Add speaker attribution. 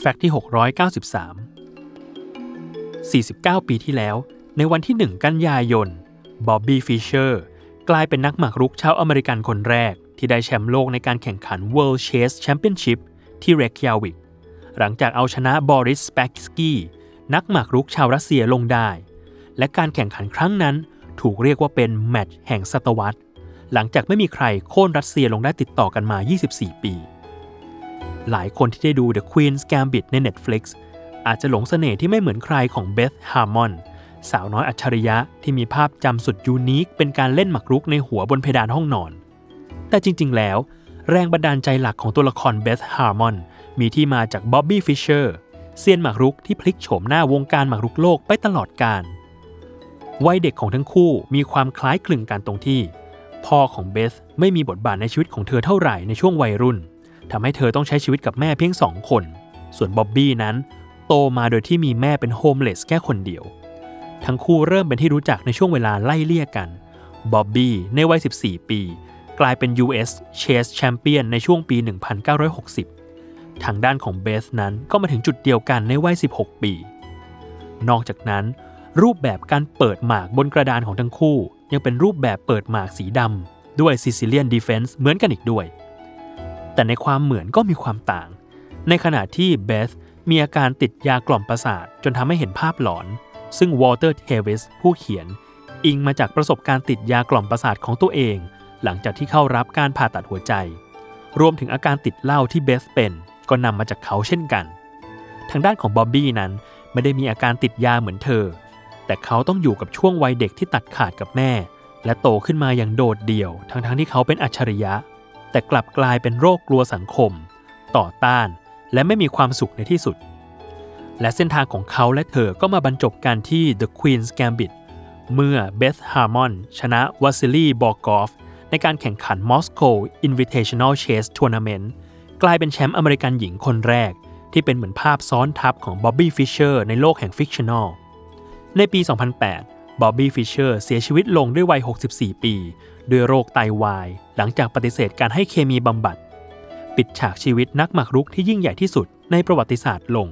Speaker 1: fact ที่ 693 49 ปีที่แล้ว ในวันที่ 1 กันยายน บอบบี้ฟิชเชอร์ กลายเป็นนักหมากรุกชาวอเมริกันคนแรก ที่ได้แชมป์โลกในการแข่งขัน World Chess Championship ที่เรคยาวิก หลังจากเอาชนะบอริสสปาสสกี้นักหมากรุกชาวรัสเซียลงได้ และการแข่งขันครั้งนั้นถูกเรียกว่าเป็นแมตช์แห่งศตวรรษ หลังจากไม่มีใครโค่นรัสเซียลงได้ติดต่อกันมา 24 ปี หลายคนที่ได้ดู The Queen's Gambit ใน Netflix อาจจะหลงเสน่ห์ที่ไม่เหมือนใครของเบธฮาร์มอนสาวน้อยอัจฉริยะที่มีภาพจำสุด unique เป็นการเล่นหมากรุกในหัวบนเพดานห้องนอน แต่จริง ๆ แล้ว แรงบันดาลใจหลักของตัวละครเบธฮาร์มอนมีที่มาจากบ๊อบบี้ฟิชเชอร์เซียนหมากรุกที่พลิกโฉมหน้าวงการหมากรุกโลกไปตลอดกาลวัยเด็กของทั้งคู่มีความคล้ายคลึงกันตรงที่ พ่อของเบธไม่มีบทบาทในชีวิตของเธอเท่าไหร่ในช่วงวัยรุ่น ทำให้เธอต้องใช้ชีวิตกับแม่เพียงสองคน ส่วนบ๊อบบี้นั้น โตมาโดยที่มีแม่เป็นโฮมเลสแค่คนเดียว ทั้งคู่เริ่มเป็นที่รู้จักในช่วงเวลาไล่เลี่ยกัน บ๊อบบี้ในวัย 14 ปี กลายเป็น US Chess Champion ในช่วงปี 1960 ทางด้านของเบธนั้นก็มาถึงจุดเดียวกันในวัย 16 ปี นอกจากนั้น รูปแบบการเปิดหมากบนกระดานของทั้งคู่ ยังเป็นรูปแบบเปิดหมากสีดำด้วย Sicilian Defense เหมือนกันอีกด้วย แต่ในความเหมือนก็มีความต่าง ในขณะที่เบธมีอาการติดยากล่อมประสาทจนทำให้เห็นภาพหลอน ซึ่งวอลเตอร์เทวิสผู้เขียน อิงมาจากประสบการณ์ติดยากล่อมประสาทของตัวเอง หลังจากที่เข้ารับการผ่าตัดหัวใจ รวมถึงอาการติดเหล้าที่เบธเป็นก็นำมาจากเขาเช่นกัน ทางด้านของบ๊อบบี้นั้นไม่ได้มีอาการติดยาเหมือนเธอ แต่เขาต้องอยู่กับช่วงวัยเด็กที่ตัดขาดกับแม่ และโตขึ้นมาอย่างโดดเดี่ยว ทั้งๆ ที่เขาเป็นอัจฉริยะ แต่กลับกลายเป็นโรคกลัวสังคม ต่อต้าน และไม่มีความสุขในที่สุด และเส้นทางของเขาและเธอก็มาบรรจบกันที่ The Queen's Gambit เมื่อเบธฮาร์มอนชนะวาซิลีบอร์กอฟในการแข่งขัน Moscow Invitational Chess Tournament กลายเป็นแชมป์อเมริกันหญิงคนแรก ที่เป็นเหมือนภาพซ้อนทับของบ๊อบบี้ฟิชเชอร์ในโลกแห่ง fictional ในปี 2008 บ๊อบบี้ฟิชเชอร์เสียชีวิตลงด้วยวัย 64 ปี ด้วยโรคไตวาย หลังจากปฏิเสธการให้เคมีบำบัด ปิดฉากชีวิตนักหมากรุกที่ยิ่งใหญ่ที่สุดในประวัติศาสตร์ลง